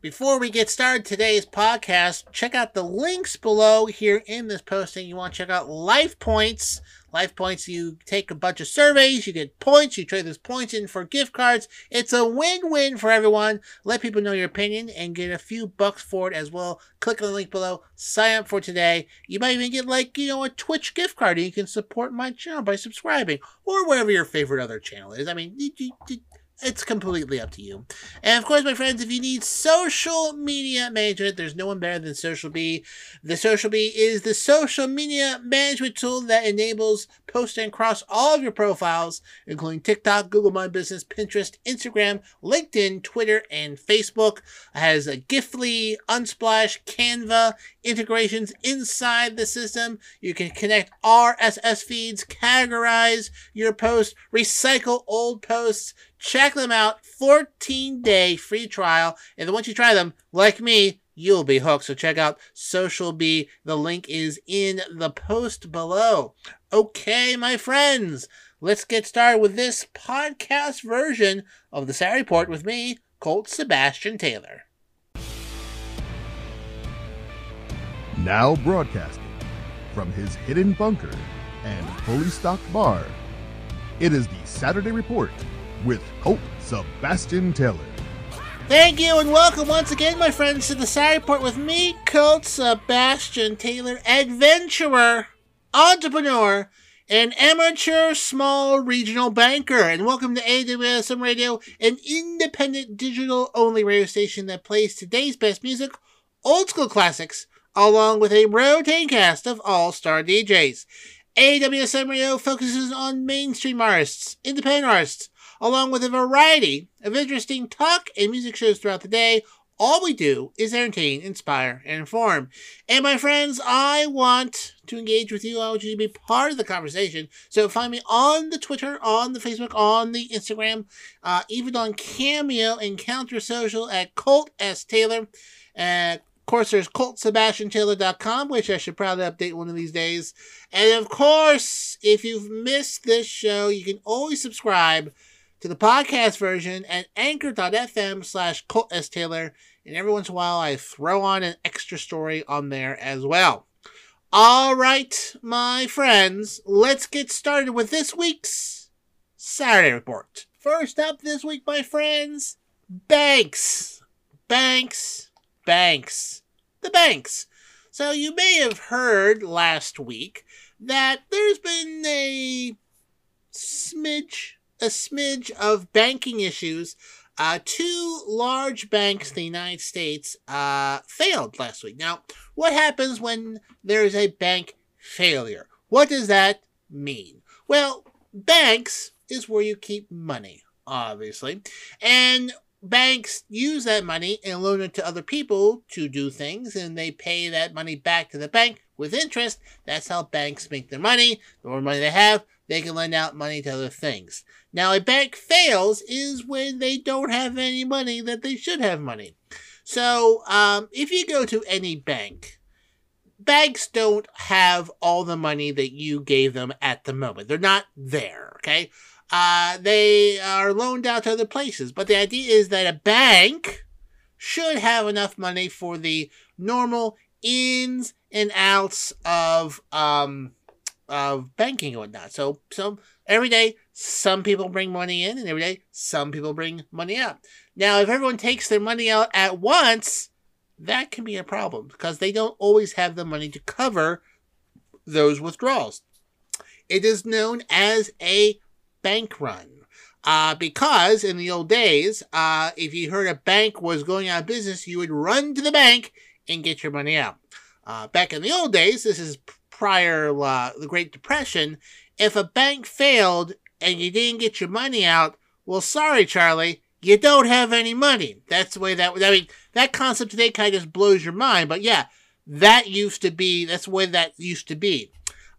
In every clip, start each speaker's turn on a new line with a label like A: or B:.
A: Before we get started today's podcast, check out the links below here in this posting. You want to check out Life Points. Life Points, you take a bunch of surveys, you get points, you trade those points in for gift cards. It's a win-win for everyone. Let people know your opinion and get a few bucks for it as well. Click on the link below, sign up for today. You might even get like, you know, a Twitch gift card and you can support my channel by subscribing or whatever your favorite other channel is. I mean, it's completely up to you. And of course, my friends, if you need social media management, there's no one better than Social Bee. The Social Bee is the social media management tool that enables posting across all of your profiles, including TikTok, Google My Business, Pinterest, Instagram, LinkedIn, Twitter, and Facebook. It has a Giphy, Unsplash, Canva integrations inside the system. You can connect RSS feeds, categorize your posts, recycle old posts, check them out. 14 day free trial. And then once you try them, like me, you'll be hooked. So check out Social Bee. The link is in the post below. Okay, my friends, let's get started with this podcast version of the Saturday Report with me, Colt Sebastian Taylor.
B: Now broadcasting from his hidden bunker and fully stocked bar, it is the Saturday Report with Colt Sebastian Taylor.
A: Thank you and welcome once again, my friends, to the Saturday Report with me, Colt Sebastian Taylor, adventurer, entrepreneur, and amateur small regional banker. And welcome to AWSM Radio, an independent digital only radio station that plays today's best music, old school classics, along with a rotating cast of all star DJs. AWSM Radio focuses on mainstream artists, independent artists, along with a variety of interesting talk and music shows throughout the day. All we do is entertain, inspire, and inform. And my friends, I want to engage with you. I want you to be part of the conversation. So find me on the Twitter, on the Facebook, on the Instagram, uh, even on Cameo and Counter Social at Colt S. Taylor. Uh, of course, there's ColtSebastianTaylor.com, which I should probably update one of these days. And of course, if you've missed this show, you can always subscribe to the podcast version at anchor.fm slash Colt S. Taylor. And every once in a while, I throw on an extra story on there as well. All right, my friends, let's get started with this week's Saturday Report. First up this week, my friends, banks. Banks. Banks. The banks. So you may have heard last week that there's been a smidge a smidge of banking issues. Uh, two large banks in the United States uh, failed last week. Now, what happens when there's a bank failure? What does that mean? Well, banks is where you keep money, obviously. And banks use that money and loan it to other people to do things, and they pay that money back to the bank with interest. That's how banks make their money. The more money they have, they can lend out money to other things. Now, a bank fails is when they don't have any money that they should have money. So, um, if you go to any bank, banks don't have all the money that you gave them at the moment. They're not there, okay? Uh, they are loaned out to other places. But the idea is that a bank should have enough money for the normal ins and outs of um, of banking and whatnot. So, so every day, some people bring money in, and every day, some people bring money out. Now, if everyone takes their money out at once, that can be a problem because they don't always have the money to cover those withdrawals. It is known as a bank run. Uh, because in the old days, uh, if you heard a bank was going out of business, you would run to the bank and get your money out. Uh, back in the old days, this is prior uh, the Great Depression, if a bank failed and you didn't get your money out, well, sorry, Charlie, you don't have any money. That's the way that. I mean, that concept today kind of just blows your mind. But yeah, that used to be. That's the way that used to be.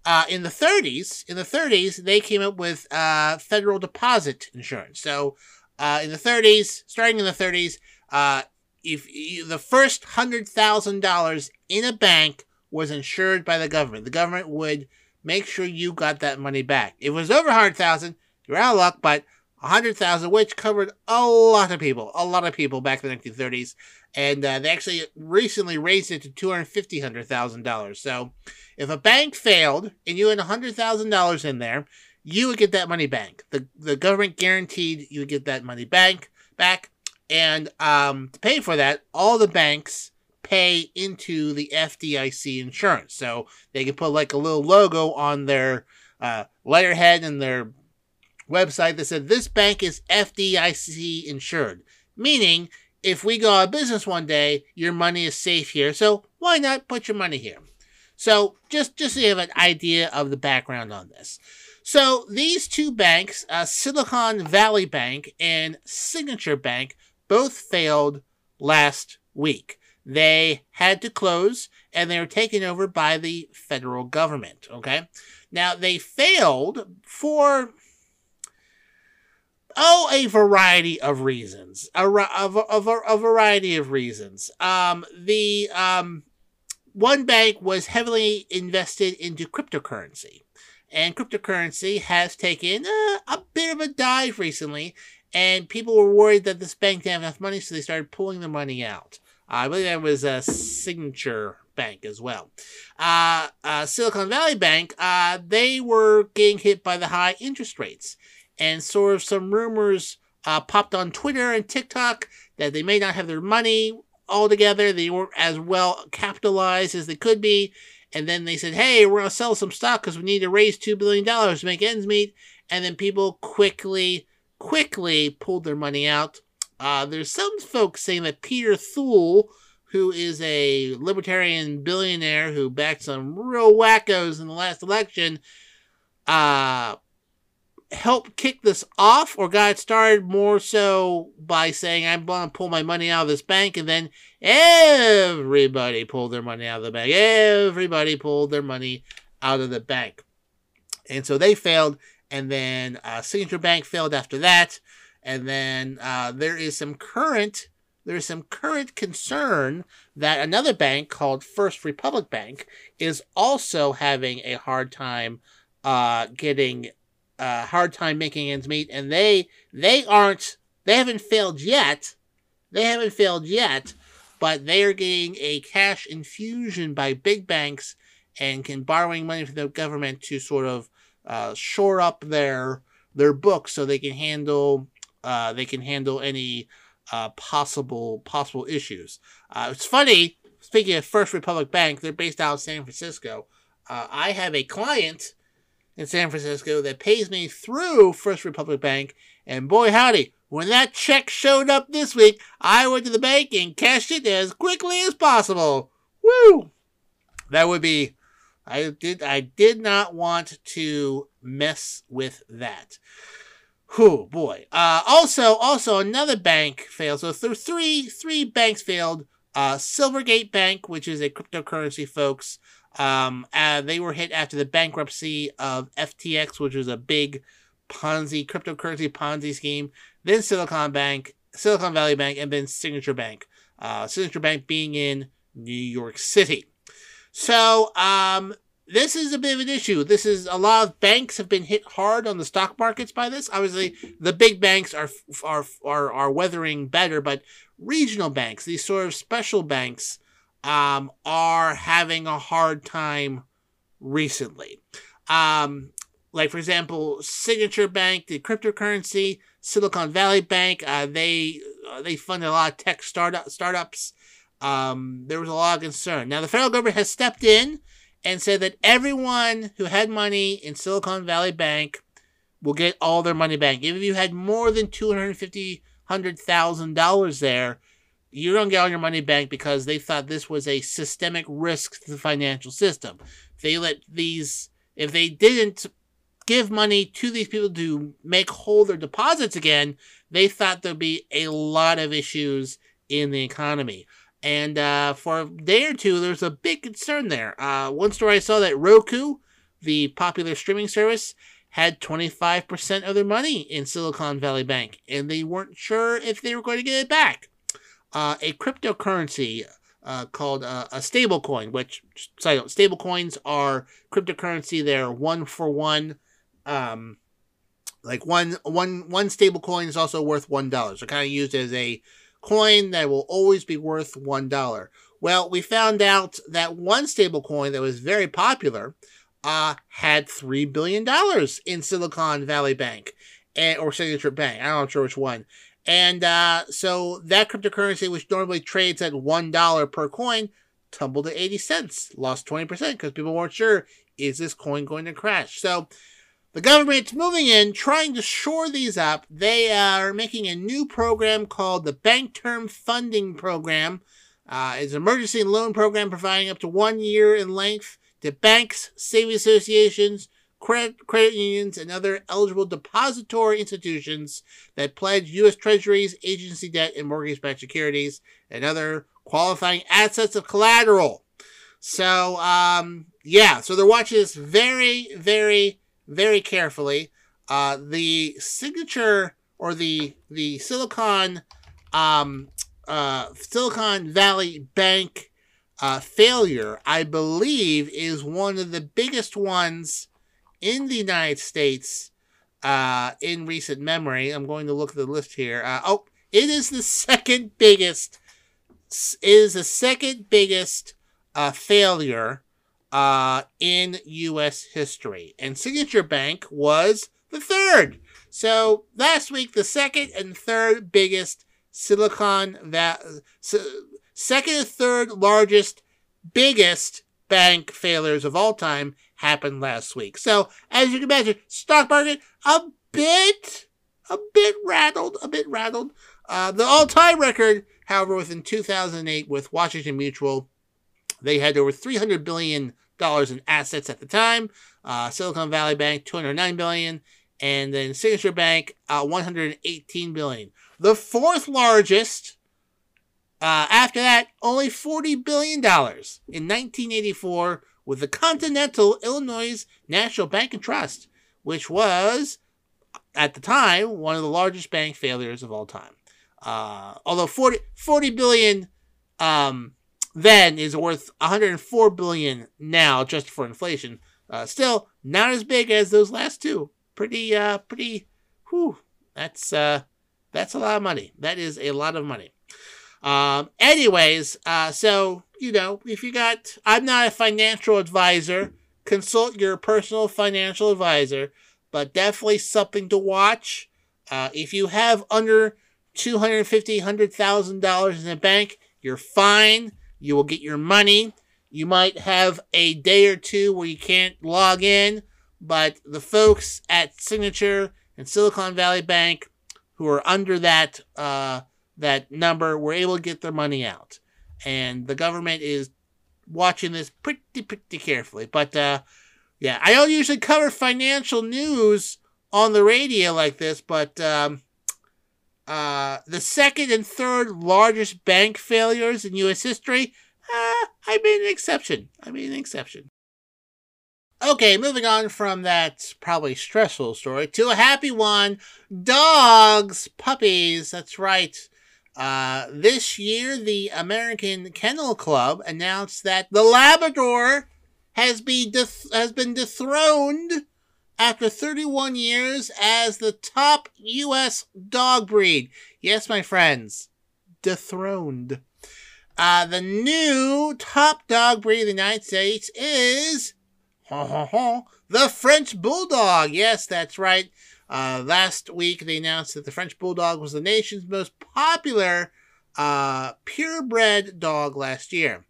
A: Uh, in the 30s, in the 30s, they came up with uh, federal deposit insurance. So, uh, in the 30s, starting in the 30s, uh, if you, the first hundred thousand dollars in a bank was insured by the government. The government would make sure you got that money back. If it was over 100,000, you're out of luck, but 100,000, which covered a lot of people, a lot of people back in the 1930s. And uh, they actually recently raised it to $250,000. So if a bank failed and you had $100,000 in there, you would get that money back. The, the government guaranteed you would get that money back. back. And um, to pay for that, all the banks pay into the FDIC insurance. So they can put like a little logo on their uh, letterhead and their website that said this bank is FDIC insured, meaning if we go out of business one day, your money is safe here. So why not put your money here? So just just so you have an idea of the background on this. So these two banks, uh, Silicon Valley Bank and Signature Bank, both failed last week. They had to close and they were taken over by the federal government. Okay. Now they failed for oh a variety of reasons a, a, a, a variety of reasons um the um one bank was heavily invested into cryptocurrency and cryptocurrency has taken uh, a bit of a dive recently and people were worried that this bank didn't have enough money so they started pulling the money out uh, i believe that was a signature bank as well uh, uh, silicon valley bank uh, they were getting hit by the high interest rates and sort of some rumors uh, popped on Twitter and TikTok that they may not have their money all together. They weren't as well capitalized as they could be. And then they said, hey, we're going to sell some stock because we need to raise $2 billion to make ends meet. And then people quickly, quickly pulled their money out. Uh, there's some folks saying that Peter Thiel, who is a libertarian billionaire who backed some real wackos in the last election, uh, help kick this off or got it started more so by saying, I'm going to pull my money out of this bank, and then everybody pulled their money out of the bank. Everybody pulled their money out of the bank. And so they failed, and then uh, Signature Bank failed after that. And then uh, there is some current there is some current concern that another bank called First Republic Bank is also having a hard time uh, getting a hard time making ends meet, and they they aren't they haven't failed yet. They haven't failed yet, but they are getting a cash infusion by big banks and can borrowing money from the government to sort of uh, shore up their their books so they can handle uh, they can handle any uh, possible possible issues. Uh, it's funny. Speaking of First Republic Bank, they're based out of San Francisco. Uh, I have a client in San Francisco that pays me through First Republic Bank. And boy, howdy, when that check showed up this week, I went to the bank and cashed it as quickly as possible. Woo! That would be. I did. I did not want to mess with that. Whew, boy. Uh, also, also another bank failed. So there three three banks failed. Uh, Silvergate Bank, which is a cryptocurrency, folks. Um, uh, they were hit after the bankruptcy of FTX, which was a big Ponzi cryptocurrency Ponzi scheme. Then Silicon Bank, Silicon Valley Bank, and then Signature Bank. Uh, Signature Bank being in New York City. So um, this is a bit of an issue. This is a lot of banks have been hit hard on the stock markets by this. Obviously, the big banks are are are, are weathering better, but regional banks, these sort of special banks, um, are having a hard time recently. Um, like for example, Signature Bank, the cryptocurrency, Silicon Valley Bank, uh, they uh, they funded a lot of tech startup startups. Um, there was a lot of concern. Now the federal government has stepped in and said that everyone who had money in Silicon Valley Bank will get all their money back. Even if you had more than two hundred fifty hundred thousand dollars there, you don't get all your money back because they thought this was a systemic risk to the financial system. They let these, if they didn't give money to these people to make whole their deposits again, they thought there'd be a lot of issues in the economy. And uh, for a day or two, there's a big concern there. Uh, one story I saw that Roku, the popular streaming service, had 25% of their money in Silicon Valley Bank, and they weren't sure if they were going to get it back uh, a cryptocurrency uh, called uh, a stablecoin, which, side note, stablecoins are cryptocurrency. They're one for one um, like one one one stable coin is also worth one dollar. So kind of used as a coin that will always be worth one dollar. Well, we found out that one stable coin that was very popular uh, had three billion dollars in Silicon Valley Bank and or Signature Bank. I'm not sure which one. And uh, so that cryptocurrency, which normally trades at one dollar per coin, tumbled to 80 cents, lost 20% because people weren't sure is this coin going to crash. So the government's moving in, trying to shore these up. They are making a new program called the Bank Term Funding Program. Uh, it's an emergency loan program providing up to one year in length to banks, savings associations, credit, credit unions, and other eligible depository institutions that pledge U.S. Treasuries, agency debt, and mortgage-backed securities, and other qualifying assets of collateral. So, um, yeah, so they're watching this very, very very carefully. Uh, the signature or the the Silicon um, uh, Silicon Valley Bank uh, failure, I believe, is one of the biggest ones in the United States uh, in recent memory. I'm going to look at the list here. Uh, oh, it is the second biggest. It is the second biggest uh, failure uh, in U.S. history. And Signature Bank was the third. So last week, the second and third biggest Silicon Valley, second and third largest, biggest bank failures of all time happened last week. So as you can imagine, stock market a bit, a bit rattled, a bit rattled. Uh, the all-time record, however, was in 2008 with Washington Mutual they had over 300 billion dollars in assets at the time. Uh, Silicon Valley Bank 209 billion, and then Signature Bank uh, 118 billion. The fourth largest. Uh, after that, only 40 billion dollars in 1984 with the Continental Illinois National Bank and Trust, which was at the time one of the largest bank failures of all time. Uh, although 40, 40 billion um, then is worth 104 billion now just for inflation. Uh, still not as big as those last two. Pretty, uh, pretty. Whew. That's uh, that's a lot of money. That is a lot of money. Um, anyways, uh, so you know, if you got, I'm not a financial advisor. Consult your personal financial advisor, but definitely something to watch. Uh, if you have under two hundred fifty, hundred thousand dollars in the bank, you're fine. You will get your money. You might have a day or two where you can't log in, but the folks at Signature and Silicon Valley Bank who are under that uh, that number were able to get their money out, and the government is watching this pretty pretty carefully. But uh, yeah, I don't usually cover financial news on the radio like this, but um, uh, the second and third largest bank failures in U.S. history, uh, I made an exception. I made an exception. Okay, moving on from that probably stressful story to a happy one. Dogs, puppies, that's right. Uh, this year, the American Kennel Club announced that the Labrador has, be deth- has been dethroned after 31 years as the top U.S. dog breed. Yes, my friends, dethroned. Uh, the new top dog breed in the United States is the French Bulldog. Yes, that's right. Uh, last week they announced that the French Bulldog was the nation's most popular uh, purebred dog last year.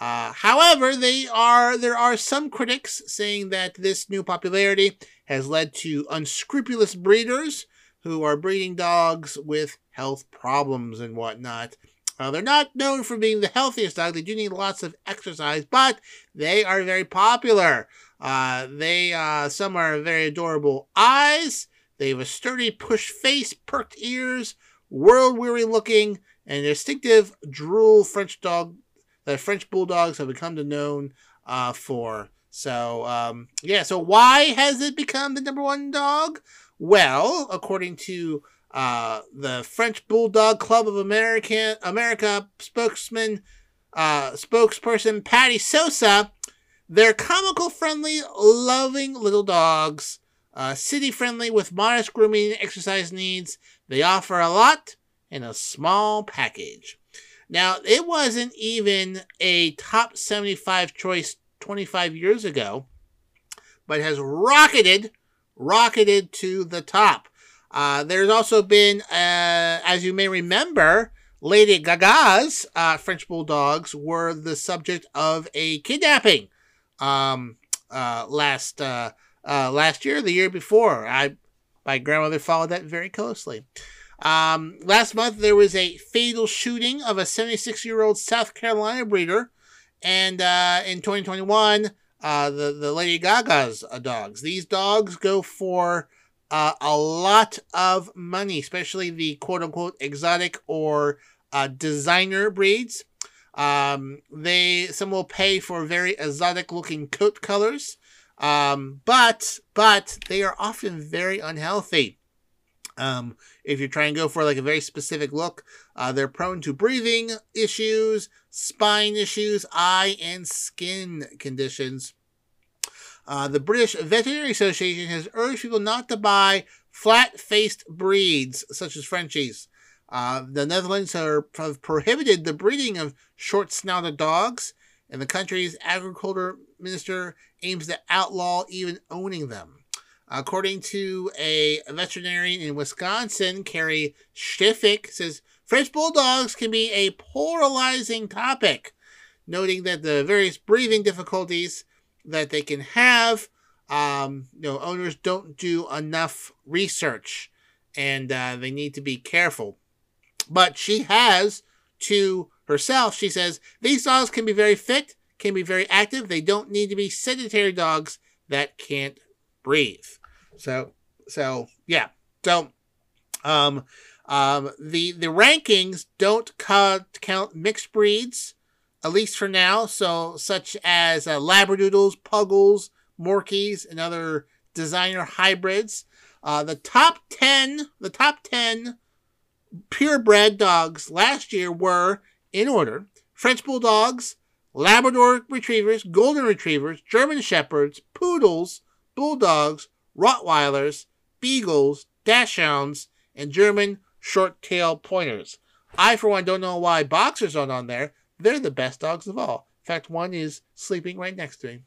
A: Uh, however, they are there are some critics saying that this new popularity has led to unscrupulous breeders who are breeding dogs with health problems and whatnot. Uh, they're not known for being the healthiest dog. They do need lots of exercise, but they are very popular. Uh, they uh, some are very adorable eyes. They have a sturdy push face, perked ears, world weary looking, and distinctive drool French dog that French bulldogs have become known uh, for. So um, yeah, so why has it become the number one dog? Well, according to uh, the French Bulldog Club of American America spokesman uh, spokesperson Patty Sosa, they're comical, friendly, loving little dogs. uh, city friendly with modest grooming and exercise needs. They offer a lot in a small package. Now, it wasn't even a top 75 choice 25 years ago, but has rocketed, rocketed to the top. Uh, there's also been, uh, as you may remember, Lady Gaga's uh, French bulldogs were the subject of a kidnapping um, uh, last uh, uh, last year, the year before. I my grandmother followed that very closely. Um, last month there was a fatal shooting of a 76 year old South Carolina breeder, and uh, in 2021, uh, the the Lady Gaga's dogs. These dogs go for uh, a lot of money, especially the quote unquote exotic or uh, designer breeds. Um, they some will pay for very exotic looking coat colors, um, but but they are often very unhealthy. Um, if you're trying to go for like a very specific look, uh, they're prone to breathing issues, spine issues, eye and skin conditions. Uh, the British Veterinary Association has urged people not to buy flat faced breeds such as Frenchies. Uh, the Netherlands are, have prohibited the breeding of short snouted dogs, and the country's agriculture minister aims to outlaw even owning them. According to a veterinarian in Wisconsin, Carrie Schiffik says French bulldogs can be a polarizing topic, noting that the various breathing difficulties that they can have. Um, you know, owners don't do enough research, and uh, they need to be careful. But she has to herself. She says these dogs can be very fit, can be very active. They don't need to be sedentary dogs that can't breathe. So, so yeah. So, um, um, the the rankings don't count mixed breeds at least for now. So, such as uh, Labradoodles, Puggles, Morkies, and other designer hybrids. Uh, the top 10, the top 10 purebred dogs last year were, in order, French Bulldogs, Labrador Retrievers, Golden Retrievers, German Shepherds, Poodles, Bulldogs, Rottweilers, Beagles, Dachshunds, and German Short Tail Pointers. I, for one, don't know why Boxers aren't on there. They're the best dogs of all. In fact, one is sleeping right next to me.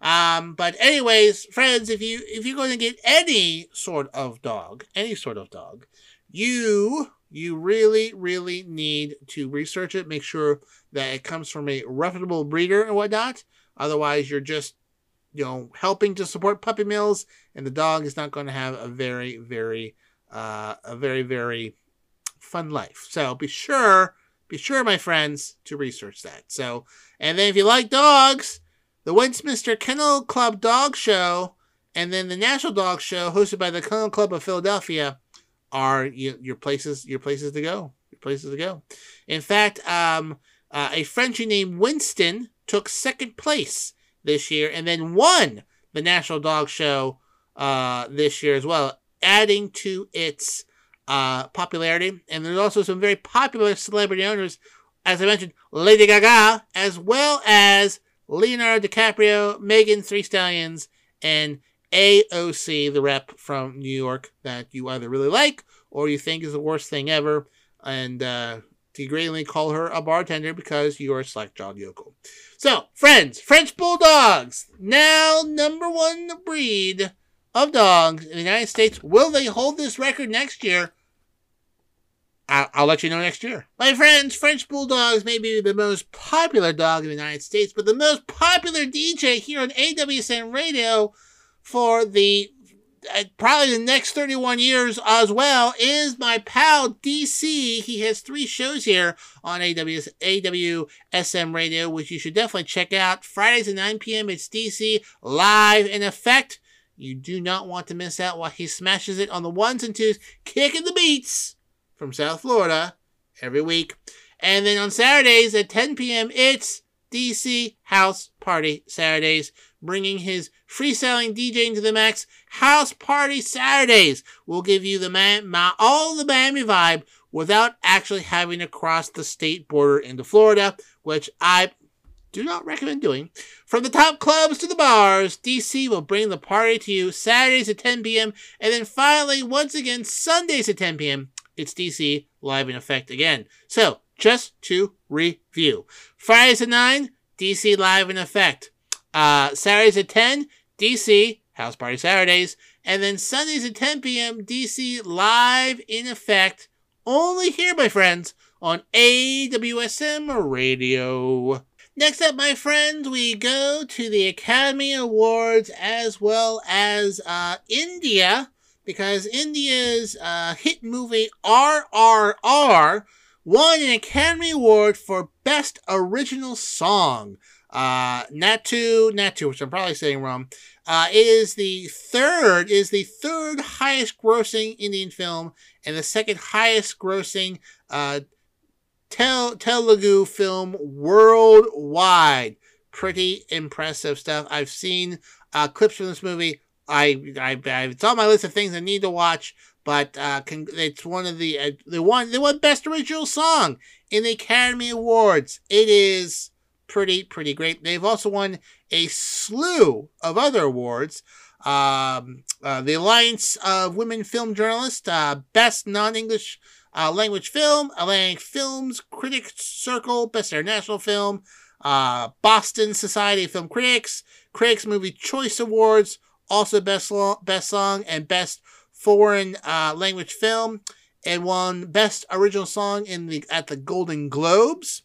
A: Um, but anyways, friends, if you if you're going to get any sort of dog, any sort of dog, you you really really need to research it. Make sure that it comes from a reputable breeder and whatnot. Otherwise, you're just you know helping to support puppy mills, and the dog is not going to have a very very uh, a very very fun life. So be sure be sure, my friends, to research that. So, and then if you like dogs, the Westminster Kennel Club Dog Show and then the National Dog Show, hosted by the Kennel Club of Philadelphia, are you, your places. Your places to go. Your places to go. In fact, um, uh, a Frenchie named Winston took second place this year and then won the National Dog Show uh, this year as well, adding to its uh, popularity. And there's also some very popular celebrity owners, as I mentioned, Lady Gaga, as well as Leonardo DiCaprio, Megan Three Stallions, and AOC, the rep from New York that you either really like or you think is the worst thing ever. And uh, degradingly call her a bartender because you are slack-jawed yokel. So, friends, French Bulldogs, now number one breed of dogs in the United States. Will they hold this record next year? I'll, I'll, let you know next year. My friends, French Bulldogs may be the most popular dog in the United States, but the most popular DJ here on AWSM Radio for the Uh, probably the next 31 years as well is my pal DC. He has three shows here on AWS, AWSM Radio, which you should definitely check out. Fridays at 9 p.m. It's DC live in effect. You do not want to miss out while he smashes it on the ones and twos, kicking the beats from South Florida every week. And then on Saturdays at 10 p.m., it's DC House Party Saturdays, bringing his freestyling DJing to the max. House Party Saturdays will give you the man, my, all the Miami vibe without actually having to cross the state border into Florida, which I do not recommend doing. From the top clubs to the bars, DC will bring the party to you Saturdays at 10 p.m. and then finally, once again, Sundays at 10 p.m. It's DC live in effect again. So, just to review Fridays at 9, DC live in effect. Uh, Saturdays at 10, DC House Party Saturdays. And then Sundays at 10 p.m., DC live in effect. Only here, my friends, on AWSM Radio. Next up, my friends, we go to the Academy Awards as well as uh, India, because India's uh, hit movie RRR won an Academy Award for Best Original Song. Uh, Naatu, Naatu, which I'm probably saying wrong, uh, is the third, is the third highest grossing Indian film and the second highest grossing uh, tel- Telugu film worldwide. Pretty impressive stuff. I've seen uh, clips from this movie. I, I, I, it's on my list of things I need to watch, but uh, it's one of the uh, the one they won best original song in the Academy Awards. It is pretty pretty great. They've also won a slew of other awards. Um, uh, the Alliance of Women Film Journalists, uh, Best Non English uh, Language Film, Atlantic Films Critics Circle, Best International Film, uh, Boston Society of Film Critics, Critics Movie Choice Awards, also Best, Lo- Best Song and Best Foreign uh, Language Film, and won Best Original Song in the at the Golden Globes.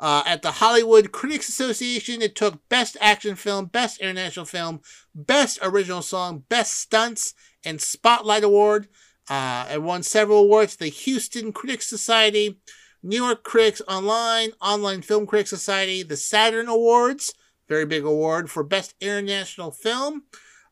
A: Uh, at the Hollywood Critics Association, it took Best Action Film, Best International Film, Best Original Song, Best Stunts, and Spotlight Award. Uh, it won several awards the Houston Critics Society, New York Critics Online, Online Film Critics Society, the Saturn Awards, very big award for Best International Film,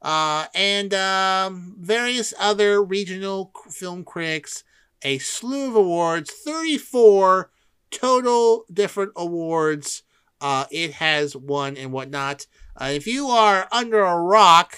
A: uh, and um, various other regional film critics, a slew of awards, 34 total different awards uh, it has won and whatnot. Uh, if you are under a rock,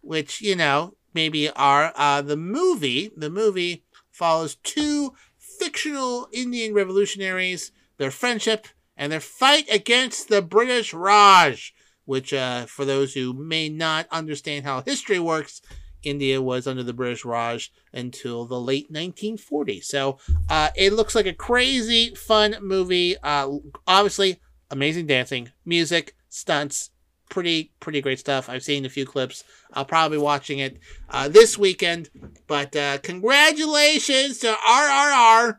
A: which, you know, maybe are, uh, the movie, the movie follows two fictional Indian revolutionaries, their friendship, and their fight against the British Raj, which, uh, for those who may not understand how history works, India was under the British Raj until the late 1940s. So uh, it looks like a crazy, fun movie. Uh, obviously, amazing dancing, music, stunts, pretty, pretty great stuff. I've seen a few clips. I'll probably be watching it uh, this weekend. But uh, congratulations to RRR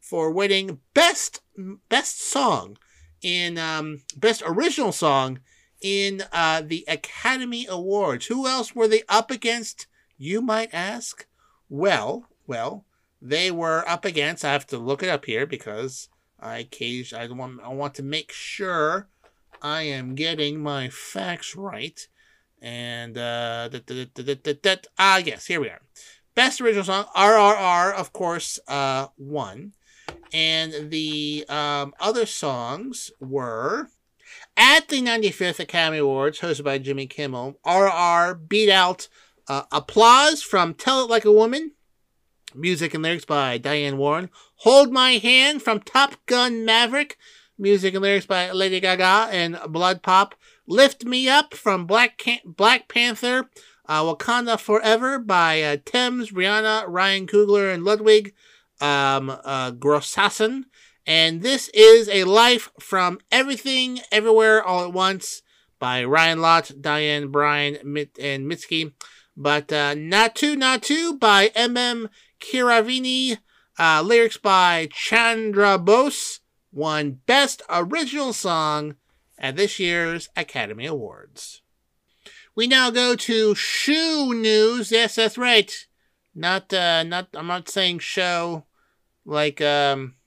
A: for winning best best song in um, best original song in uh, the Academy Awards. Who else were they up against, you might ask? Well, well, they were up against, I have to look it up here because I occasion, I want, I want to make sure I am getting my facts right. And, uh, that, that, that, that, that, ah, yes, here we are. Best original song, RRR, of course, uh, won. And the um, other songs were at the 95th Academy Awards, hosted by Jimmy Kimmel, RR beat out uh, Applause from Tell It Like a Woman, music and lyrics by Diane Warren, Hold My Hand from Top Gun Maverick, music and lyrics by Lady Gaga and Blood Pop, Lift Me Up from Black, Can- Black Panther, uh, Wakanda Forever by uh, Tems, Rihanna, Ryan Coogler, and Ludwig um, uh, Grossassen. And this is a life from Everything, Everywhere, All at Once by Ryan Lott, Diane Bryan, and Mitski. But uh, Naatu Naatu by M.M. Keeravani. Uh, lyrics by Chandra Bose won Best Original Song at this year's Academy Awards. We now go to shoe news. Yes, that's right. Not, uh, not. I'm not saying show like um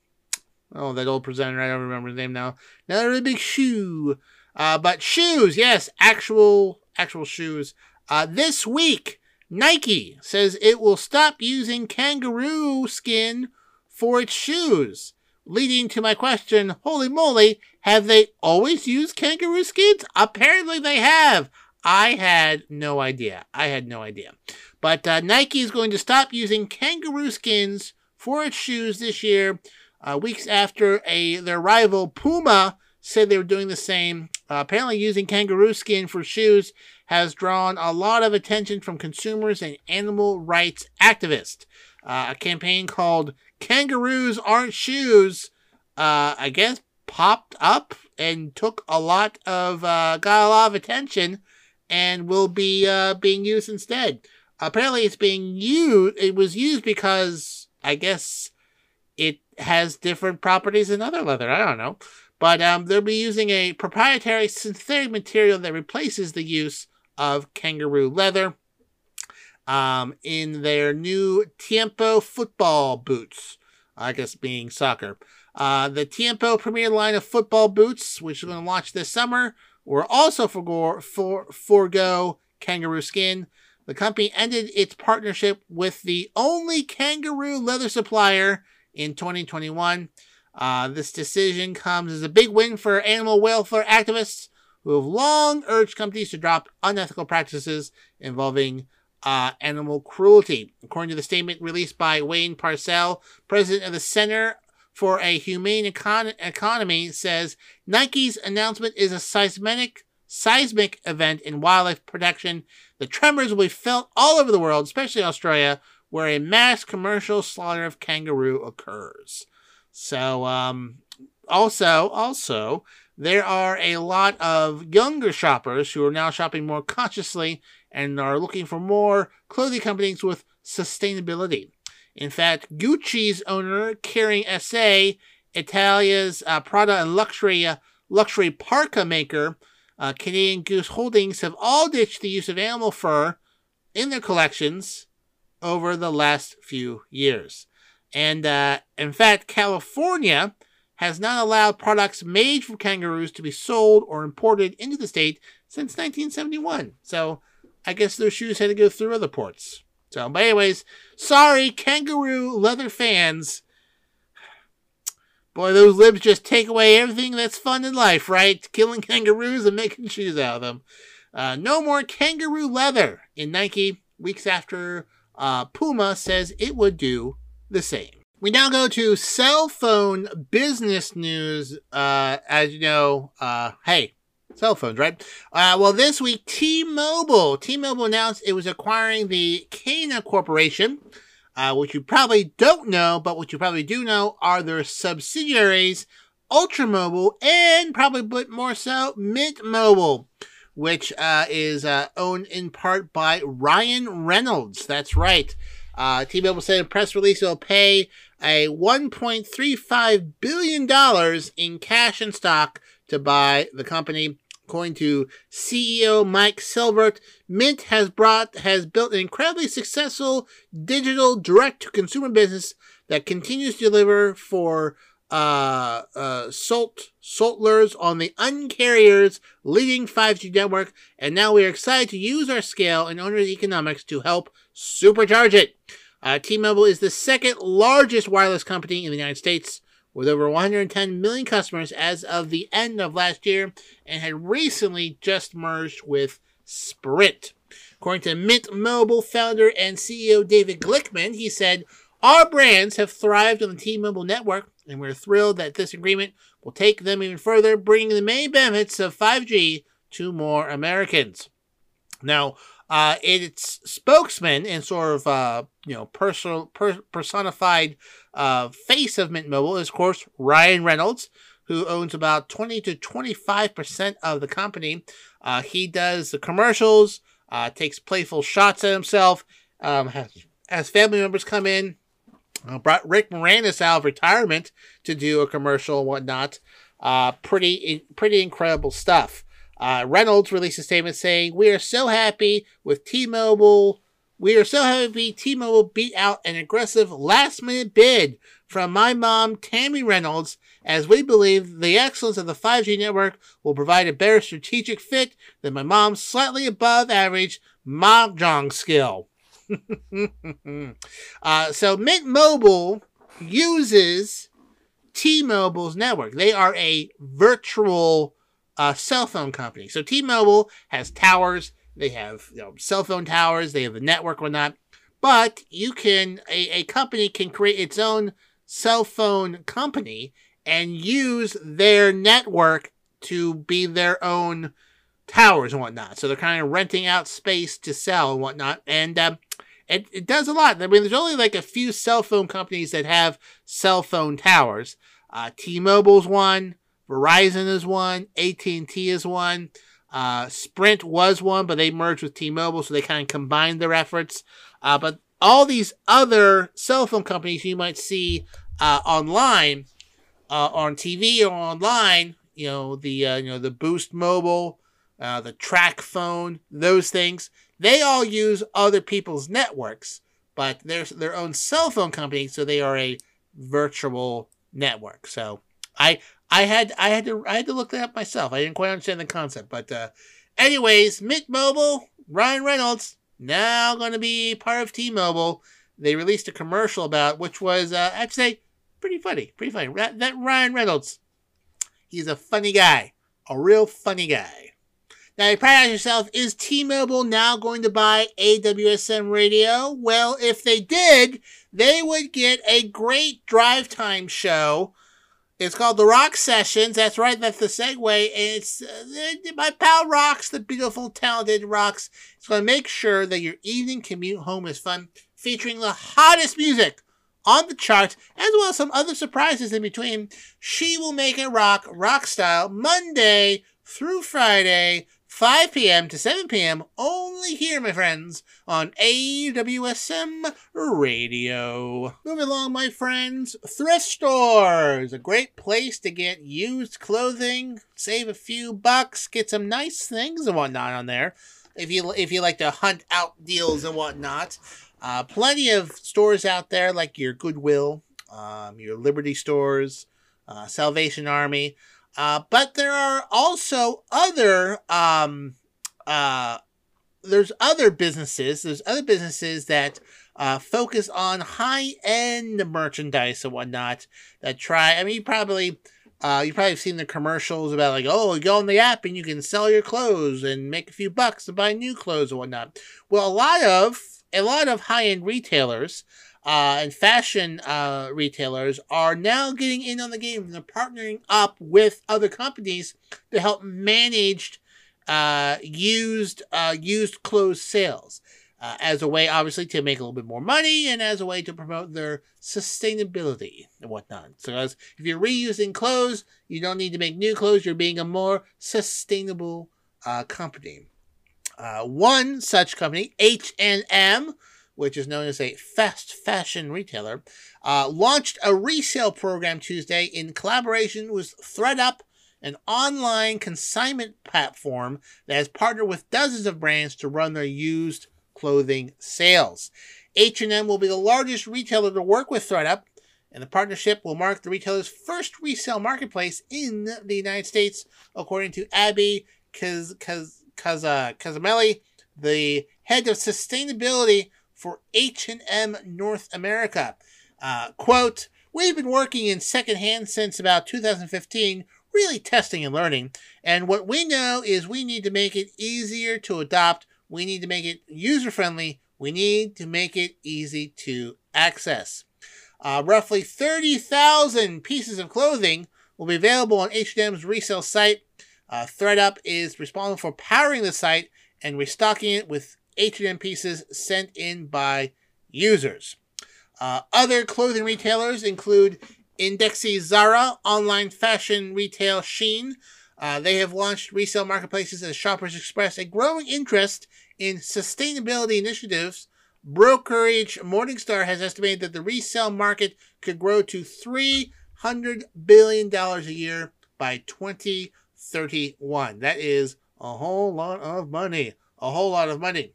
A: oh that old presenter i don't remember his name now. Another really big shoe. Uh but shoes yes actual actual shoes. Uh this week nike says it will stop using kangaroo skin for its shoes leading to my question holy moly have they always used kangaroo skins? Apparently they have. I had no idea. I had no idea. But uh, nike is going to stop using kangaroo skins for its shoes this year, uh, weeks after a their rival Puma said they were doing the same. Uh, apparently, using kangaroo skin for shoes has drawn a lot of attention from consumers and animal rights activists. Uh, a campaign called Kangaroos Aren't Shoes, uh, I guess, popped up and took a lot of, uh, got a lot of attention and will be uh, being used instead. Apparently, it's being used, it was used because, I guess, has different properties than other leather. I don't know. But um, they'll be using a proprietary synthetic material that replaces the use of kangaroo leather um, in their new Tiempo football boots. I guess being soccer. Uh, the Tiempo premier line of football boots, which is going to launch this summer, will also forgo, for, forego kangaroo skin. The company ended its partnership with the only kangaroo leather supplier in 2021. Uh, this decision comes as a big win for animal welfare activists who have long urged companies to drop unethical practices involving uh, animal cruelty. According to the statement released by Wayne Pacelle, president of the Center for a Humane Econ- Economy, says Nike's announcement is a seismic seismic event in wildlife protection. The tremors will be felt all over the world, especially Australia, where a mass commercial slaughter of kangaroo occurs. So, um, also, also, there are a lot of younger shoppers who are now shopping more consciously and are looking for more clothing companies with sustainability. In fact, Gucci's owner, Kering SA, Italia's uh, Prada and luxury uh, luxury parka maker, uh, Canadian Goose Holdings have all ditched the use of animal fur in their collections over the last few years. And uh, in fact, California has not allowed products made from kangaroos to be sold or imported into the state since 1971. So I guess those shoes had to go through other ports. So, but anyways, sorry, kangaroo leather fans. Boy, those libs just take away everything that's fun in life, right? Killing kangaroos and making shoes out of them. Uh, no more kangaroo leather in Nike weeks after uh, Puma says it would do the same. We now go to cell phone business news. Uh, as you know, uh, hey, cell phones, right? Uh, well, this week, T-Mobile. T-Mobile announced it was acquiring the Ka'ena Corporation, uh, which you probably don't know, but what you probably do know are their subsidiaries, Ultramobile, and probably a bit more so, Mint Mobile, which uh, is uh, owned in part by Ryan Reynolds. That's right. Uh, T-Mobile said in a press release it will pay a $1.35 billion in cash and stock to buy the company. According to CEO Mike Sievert, Mint has brought has built an incredibly successful digital direct-to-consumer business that continues to deliver for uh, uh, Salt Saltlers on the Uncarrier's leading 5G network, and now we are excited to use our scale and owners' economics to help supercharge it. Uh, T-Mobile is the second largest wireless company in the United States with over 110 million customers as of the end of last year and had recently just merged with Sprint. According to Mint Mobile founder and CEO David Glickman, he said, Our brands have thrived on the T Mobile network, and we're thrilled that this agreement will take them even further, bringing the main benefits of 5G to more Americans. Now, uh, its spokesman and sort of uh, you know personal per- personified uh, face of Mint Mobile is of course Ryan Reynolds, who owns about twenty to twenty five percent of the company. Uh, he does the commercials, uh, takes playful shots at himself, um, has, has family members come in. Uh, brought Rick Moranis out of retirement to do a commercial and whatnot. pretty pretty incredible stuff. Uh, Reynolds released a statement saying, We are so happy with T Mobile. We are so happy T Mobile beat out an aggressive last minute bid from my mom, Tammy Reynolds, as we believe the excellence of the 5G network will provide a better strategic fit than my mom's slightly above average mahjong skill. uh, so Mint Mobile uses T-Mobile's network. They are a virtual uh, cell phone company. So T-Mobile has towers. They have you know, cell phone towers. They have a network, whatnot. But you can a, a company can create its own cell phone company, and use their network to be their own towers and whatnot. So they're kind of renting out space to sell and whatnot. And um, it, it does a lot. I mean, there's only like a few cell phone companies that have cell phone towers. Uh, T-Mobile's one, Verizon is one, AT&T is one. Uh, Sprint was one, but they merged with T-Mobile, so they kind of combined their efforts. Uh, but all these other cell phone companies you might see uh, online, uh, on TV or online, you know the uh, you know the Boost Mobile, uh, the TracFone, those things, they all use other people's networks, but they're their own cell phone company, so they are a virtual network. So I I had I had to I had to look that up myself. I didn't quite understand the concept, but uh, anyways, Mint Mobile, Ryan Reynolds now going to be part of T-Mobile. They released a commercial about which was uh, I'd say pretty funny, pretty funny. That, that Ryan Reynolds, he's a funny guy, a real funny guy. Now you probably ask yourself, is T-Mobile now going to buy AWSM Radio? Well, if they did, they would get a great drive time show it's called the Rock Sessions. That's right. That's the segue. And it's uh, my pal Rocks, the beautiful, talented Rocks. It's going to make sure that your evening commute home is fun, featuring the hottest music on the charts, as well as some other surprises in between. She will make it rock, rock style, Monday through Friday 5 p.m. to 7 p.m. only here, my friends, on AWSM Radio. Moving along, my friends, thrift stores. A great place to get used clothing, save a few bucks, get some nice things and whatnot on there. If you if you like to hunt out deals and whatnot, uh, plenty of stores out there like your Goodwill, um, your Liberty stores, uh, Salvation Army. Uh, but there are also other um, uh, there's other businesses. There's other businesses that uh, focus on high end merchandise and whatnot. That try. I mean, you probably uh, you probably have seen the commercials about like, oh, you go on the app and you can sell your clothes and make a few bucks to buy new clothes and whatnot. Well, a lot of a lot of high end retailers uh, and fashion uh, retailers are now getting in on the game. They're partnering up with other companies to help manage uh, used uh, used clothes sales uh, as a way, obviously, to make a little bit more money and as a way to promote their sustainability and whatnot. So, as if you're reusing clothes, you don't need to make new clothes. You're being a more sustainable uh, company. one such company, H and M which is known as a fast fashion retailer, uh, launched a resale program Tuesday in collaboration with ThredUp, an online consignment platform that has partnered with dozens of brands to run their used clothing sales. H&M will be the largest retailer to work with ThredUp, and the partnership will mark the retailer's first resale marketplace in the United States, according to Abby Kaz- uh, the head of sustainability for H&M North America. Uh, quote, We've been working in secondhand since about 2015, really testing and learning. And what we know is we need to make it easier to adopt. We need to make it user friendly. We need to make it easy to access. Uh, roughly 30,000 pieces of clothing will be available on H&M's resale site. Uh, ThredUp is responsible for powering the site and restocking it with H&M pieces sent in by users. Uh, other clothing retailers include Inditex's Zara, online fashion retail Shein. Uh, they have launched resale marketplaces as shoppers express a growing interest in sustainability initiatives. Brokerage Morningstar has estimated that the resale market could grow to $300 billion a year by 2031. That is a whole lot of money. A whole lot of money.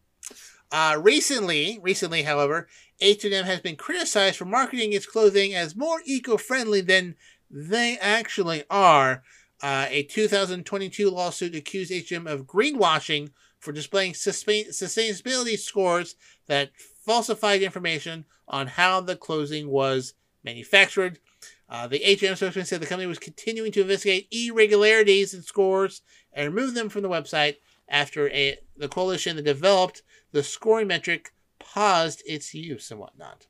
A: Uh, recently, recently, however, H&M has been criticized for marketing its clothing as more eco-friendly than they actually are. Uh, a 2022 lawsuit accused H&M of greenwashing for displaying sustainability scores that falsified information on how the clothing was manufactured. Uh, the H&M spokesman said the company was continuing to investigate irregularities in scores and remove them from the website after a, the coalition that developed the scoring metric paused its use and whatnot.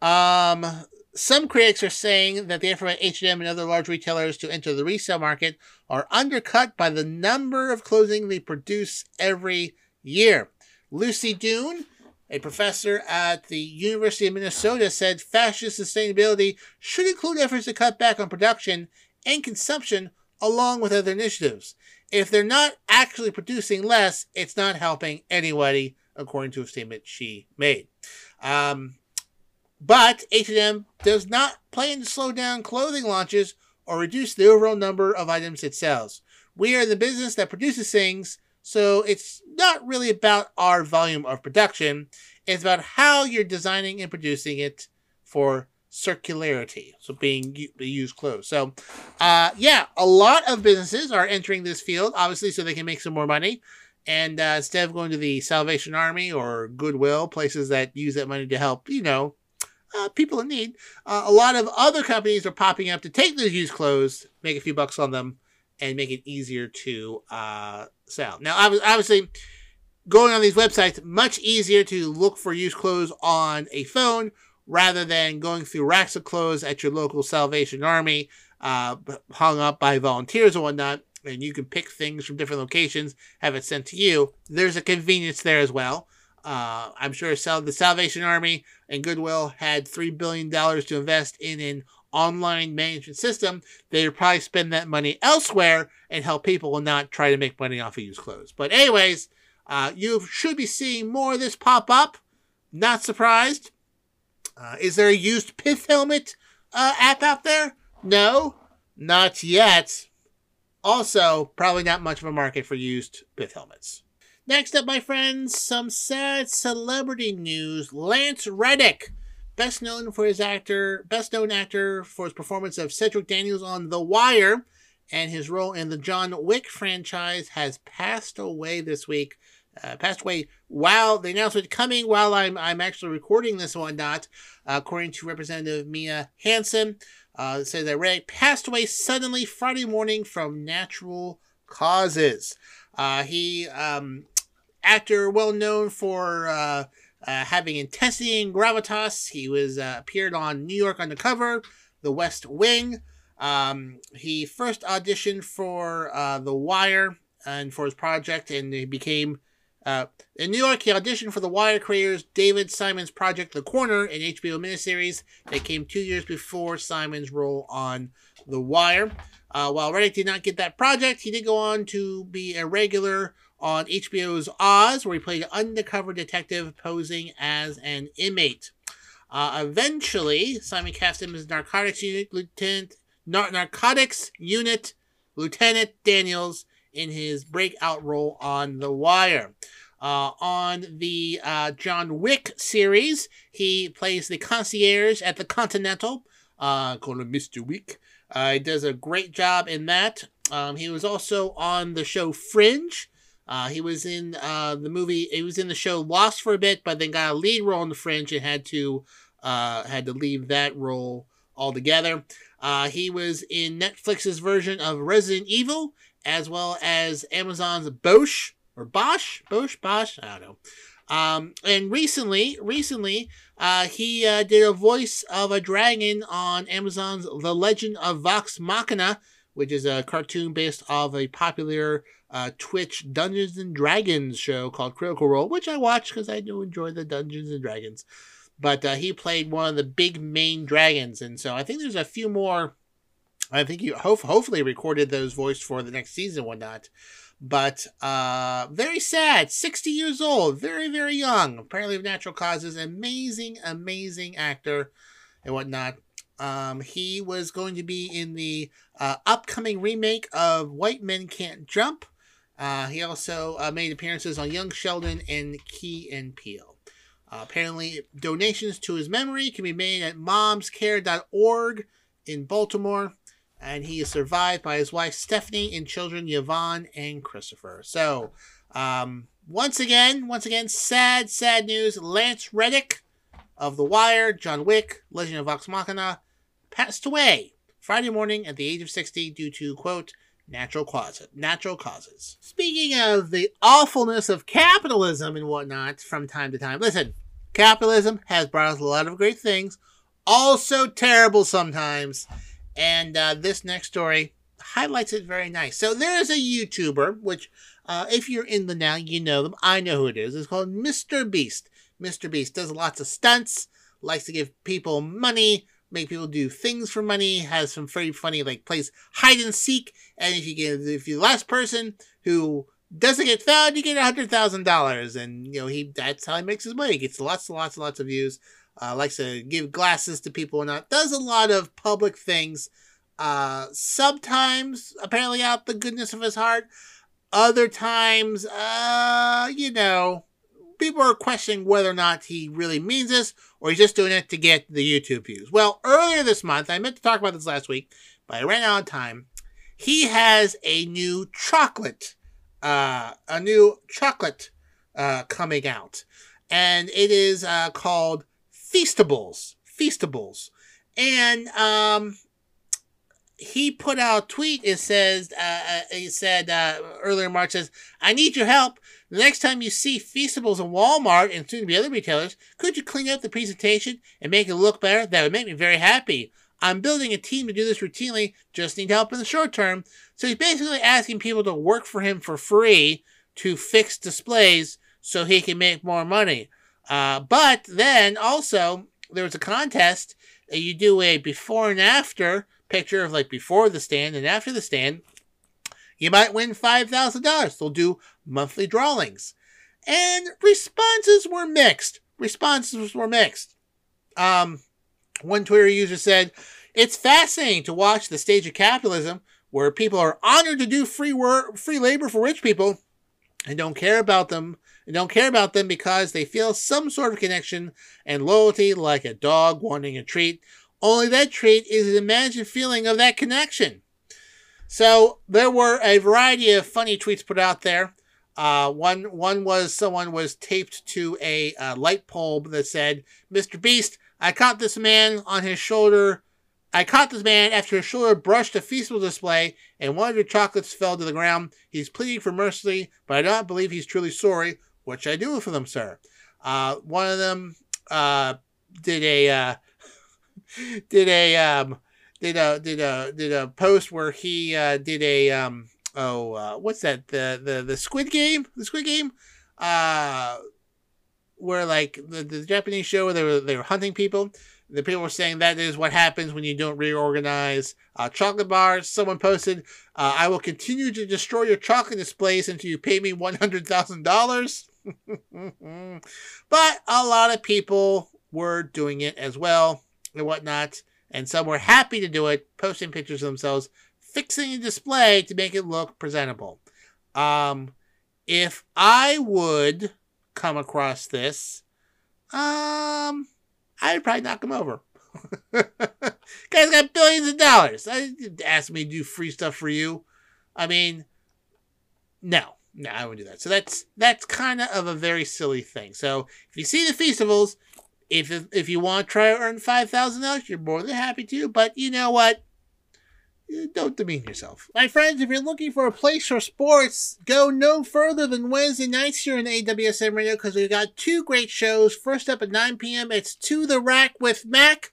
A: Um, some critics are saying that the effort by H&M and other large retailers to enter the resale market are undercut by the number of clothing they produce every year. Lucy Dunne, a professor at the University of Minnesota, said fashion sustainability should include efforts to cut back on production and consumption along with other initiatives. If they're not actually producing less, it's not helping anybody, according to a statement she made. Um, but H&M does not plan to slow down clothing launches or reduce the overall number of items it sells. We are the business that produces things, so it's not really about our volume of production. It's about how you're designing and producing it for circularity, so being used clothes. So, uh, yeah, a lot of businesses are entering this field, obviously, so they can make some more money. And uh, instead of going to the Salvation Army or Goodwill, places that use that money to help, you know, uh, people in need, uh, a lot of other companies are popping up to take those used clothes, make a few bucks on them, and make it easier to uh, sell. Now, obviously, going on these websites, much easier to look for used clothes on a phone rather than going through racks of clothes at your local Salvation Army, uh, hung up by volunteers or whatnot, and you can pick things from different locations, have it sent to you. There's a convenience there as well. Uh, I'm sure the Salvation Army and Goodwill had $3 billion to invest in an online management system. They would probably spend that money elsewhere and help people and not try to make money off of used clothes. But, anyways, uh, you should be seeing more of this pop up. Not surprised. Uh, is there a used pith helmet uh, app out there? No, not yet. Also, probably not much of a market for used pith helmets. Next up, my friends, some sad celebrity news. Lance Reddick, best known for his actor, best known actor for his performance of Cedric Daniels on The Wire, and his role in the John Wick franchise, has passed away this week uh, passed away while the announcement coming while I'm I'm actually recording this one. Not uh, according to Representative Mia Hansen, uh, says that Ray passed away suddenly Friday morning from natural causes. Uh, he um, actor well known for uh, uh, having intensity and gravitas. He was uh, appeared on New York Undercover, The West Wing. Um, he first auditioned for uh, The Wire and for his project, and he became uh, in New York, he auditioned for The Wire creators David Simon's project The Corner, an HBO miniseries that came two years before Simon's role on The Wire. Uh, while Reddick did not get that project, he did go on to be a regular on HBO's Oz, where he played an undercover detective posing as an inmate. Uh, eventually, Simon cast him as narcotics unit lieutenant, nar- narcotics unit Lieutenant Daniels in his breakout role on The Wire. Uh, on the uh, John Wick series, he plays the concierge at the Continental, uh, called Mr. Wick. Uh, he does a great job in that. Um, he was also on the show Fringe. Uh, he was in uh, the movie. He was in the show Lost for a bit, but then got a lead role in the Fringe and had to uh, had to leave that role altogether. Uh, he was in Netflix's version of Resident Evil as well as Amazon's Bosch or Bosch, Bosch, Bosch, I don't know. Um, and recently, recently, uh, he uh, did a voice of a dragon on Amazon's The Legend of Vox Machina, which is a cartoon based off a popular uh, Twitch Dungeons and Dragons show called Critical Role, which I watch because I do enjoy the Dungeons and Dragons. But uh, he played one of the big main dragons, and so I think there's a few more I think you hope hopefully recorded those voices for the next season, whatnot. But uh, very sad, 60 years old, very, very young, apparently of natural causes. Amazing, amazing actor and whatnot. Um, he was going to be in the uh, upcoming remake of White Men Can't Jump. Uh, he also uh, made appearances on Young Sheldon and Key and Peele. Uh, apparently, donations to his memory can be made at momscare.org in Baltimore and he is survived by his wife Stephanie and children Yvonne and Christopher. So, um, once again, once again, sad, sad news. Lance Reddick of The Wire, John Wick, Legend of Vox Machina, passed away Friday morning at the age of 60 due to, quote, natural causes. Natural causes. Speaking of the awfulness of capitalism and whatnot from time to time, listen, capitalism has brought us a lot of great things. also terrible sometimes. And uh, this next story highlights it very nice. So there is a YouTuber, which uh, if you're in the now, you know them. I know who it is. It's called Mr. Beast. Mr. Beast does lots of stunts, likes to give people money, make people do things for money, has some very funny, like, plays hide and seek. And if you get, if you're the last person who doesn't get found, you get a hundred thousand dollars. And, you know, he, that's how he makes his money. He gets lots and lots and lots of views. Uh, likes to give glasses to people and not does a lot of public things. Uh, sometimes apparently out the goodness of his heart. Other times, uh, you know, people are questioning whether or not he really means this or he's just doing it to get the YouTube views. Well, earlier this month, I meant to talk about this last week, but I ran out of time. He has a new chocolate, uh, a new chocolate, uh, coming out. And it is, uh, called Feastables. Feastables. And, um, he put out a tweet. It says, uh, uh he said uh, earlier in March says, "I need your help. The next time you see Feastables in Walmart and soon to be other retailers, could you clean up the presentation and make it look better? That would make me very happy. I'm building a team to do this routinely. Just need help in the short term. So he's basically asking people to work for him for free to fix displays so he can make more money. Uh, but then also there was a contest. You do a before and after picture of like before the stand and after the stand, you might win $5,000. They'll do monthly drawings. And responses were mixed. Responses were mixed. Um, one Twitter user said, It's fascinating to watch the stage of capitalism where people are honored to do free work, free labor for rich people and don't care about them and don't care about them because they feel some sort of connection and loyalty like a dog wanting a treat only that treat is an imagined feeling of that connection. So there were a variety of funny tweets put out there. Uh, one one was someone was taped to a uh, light pole that said, "Mr. Beast, I caught this man on his shoulder. I caught this man after his shoulder brushed a feastable display, and one of your chocolates fell to the ground. He's pleading for mercy, but I don't believe he's truly sorry. What should I do for them, sir?" Uh, one of them uh, did a uh, did a um did a did a did a post where he uh, did a um oh uh, what's that the the the Squid Game the Squid Game uh where like the, the Japanese show where they were they were hunting people. The people were saying that is what happens when you don't reorganize uh, chocolate bars. Someone posted, uh, "I will continue to destroy your chocolate displays until you pay me one hundred thousand dollars." but a lot of people were doing it as well and whatnot, and some were happy to do it, posting pictures of themselves fixing a display to make it look presentable. Um, if I would come across this, um, I'd probably knock him over. Guy's got billions of dollars. I ask me to do free stuff for you. I mean, no, no, I wouldn't do that. So that's that's kind of a very silly thing. So if you see the Feastables, if if you want to try to earn five thousand dollars, you're more than happy to. But you know what? Eh, don't demean yourself. My friends, if you're looking for a place for sports, go no further than Wednesday nights here in AWSM Radio because we've got two great shows. First up at 9 p.m., it's To the Rack with Mac.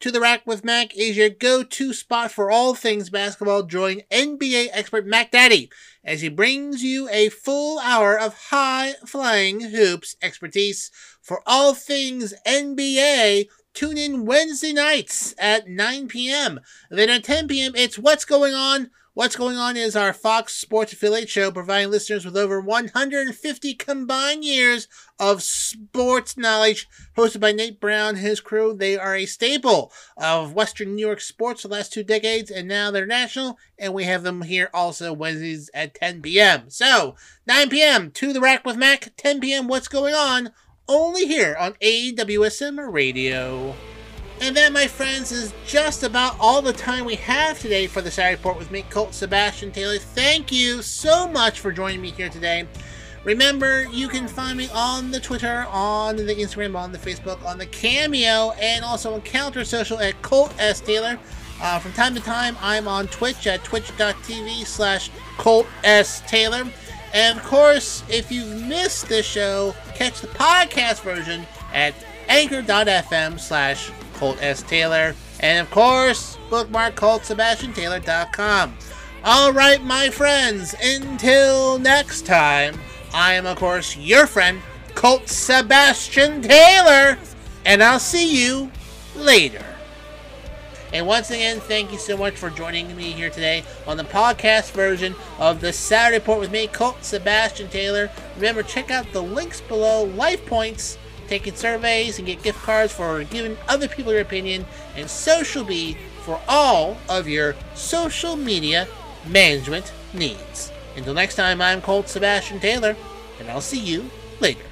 A: To the Rack with Mac is your go-to spot for all things basketball. Join NBA expert Mac Daddy as he brings you a full hour of high-flying hoops expertise for all things NBA, tune in Wednesday nights at 9 p.m. Then at 10 p.m., it's What's Going On. What's Going On is our Fox Sports affiliate show providing listeners with over 150 combined years of sports knowledge. Hosted by Nate Brown and his crew, they are a staple of Western New York sports the last two decades, and now they're national, and we have them here also Wednesdays at 10 p.m. So, 9 p.m., To the Rack with Mac, 10 p.m., What's Going On only here on AWSM Radio. And that, my friends, is just about all the time we have today for the Saturday Report with me, Colt Sebastian Taylor. Thank you so much for joining me here today. Remember, you can find me on the Twitter, on the Instagram, on the Facebook, on the Cameo, and also on Counter Social at Colt S. Taylor. Uh, from time to time, I'm on Twitch at twitch.tv slash Colt S. Taylor. And of course, if you've missed this show, catch the podcast version at anchor.fm slash Colt S. Taylor. And of course, bookmark ColtSebastianTaylor.com. All right, my friends, until next time, I am, of course, your friend, Colt Sebastian Taylor, and I'll see you later. And once again, thank you so much for joining me here today on the podcast version of the Saturday Report with me, Colt Sebastian Taylor. Remember, check out the links below, LifePoints, taking surveys, and get gift cards for giving other people your opinion, and Social Bee for all of your social media management needs. Until next time, I'm Colt Sebastian Taylor, and I'll see you later.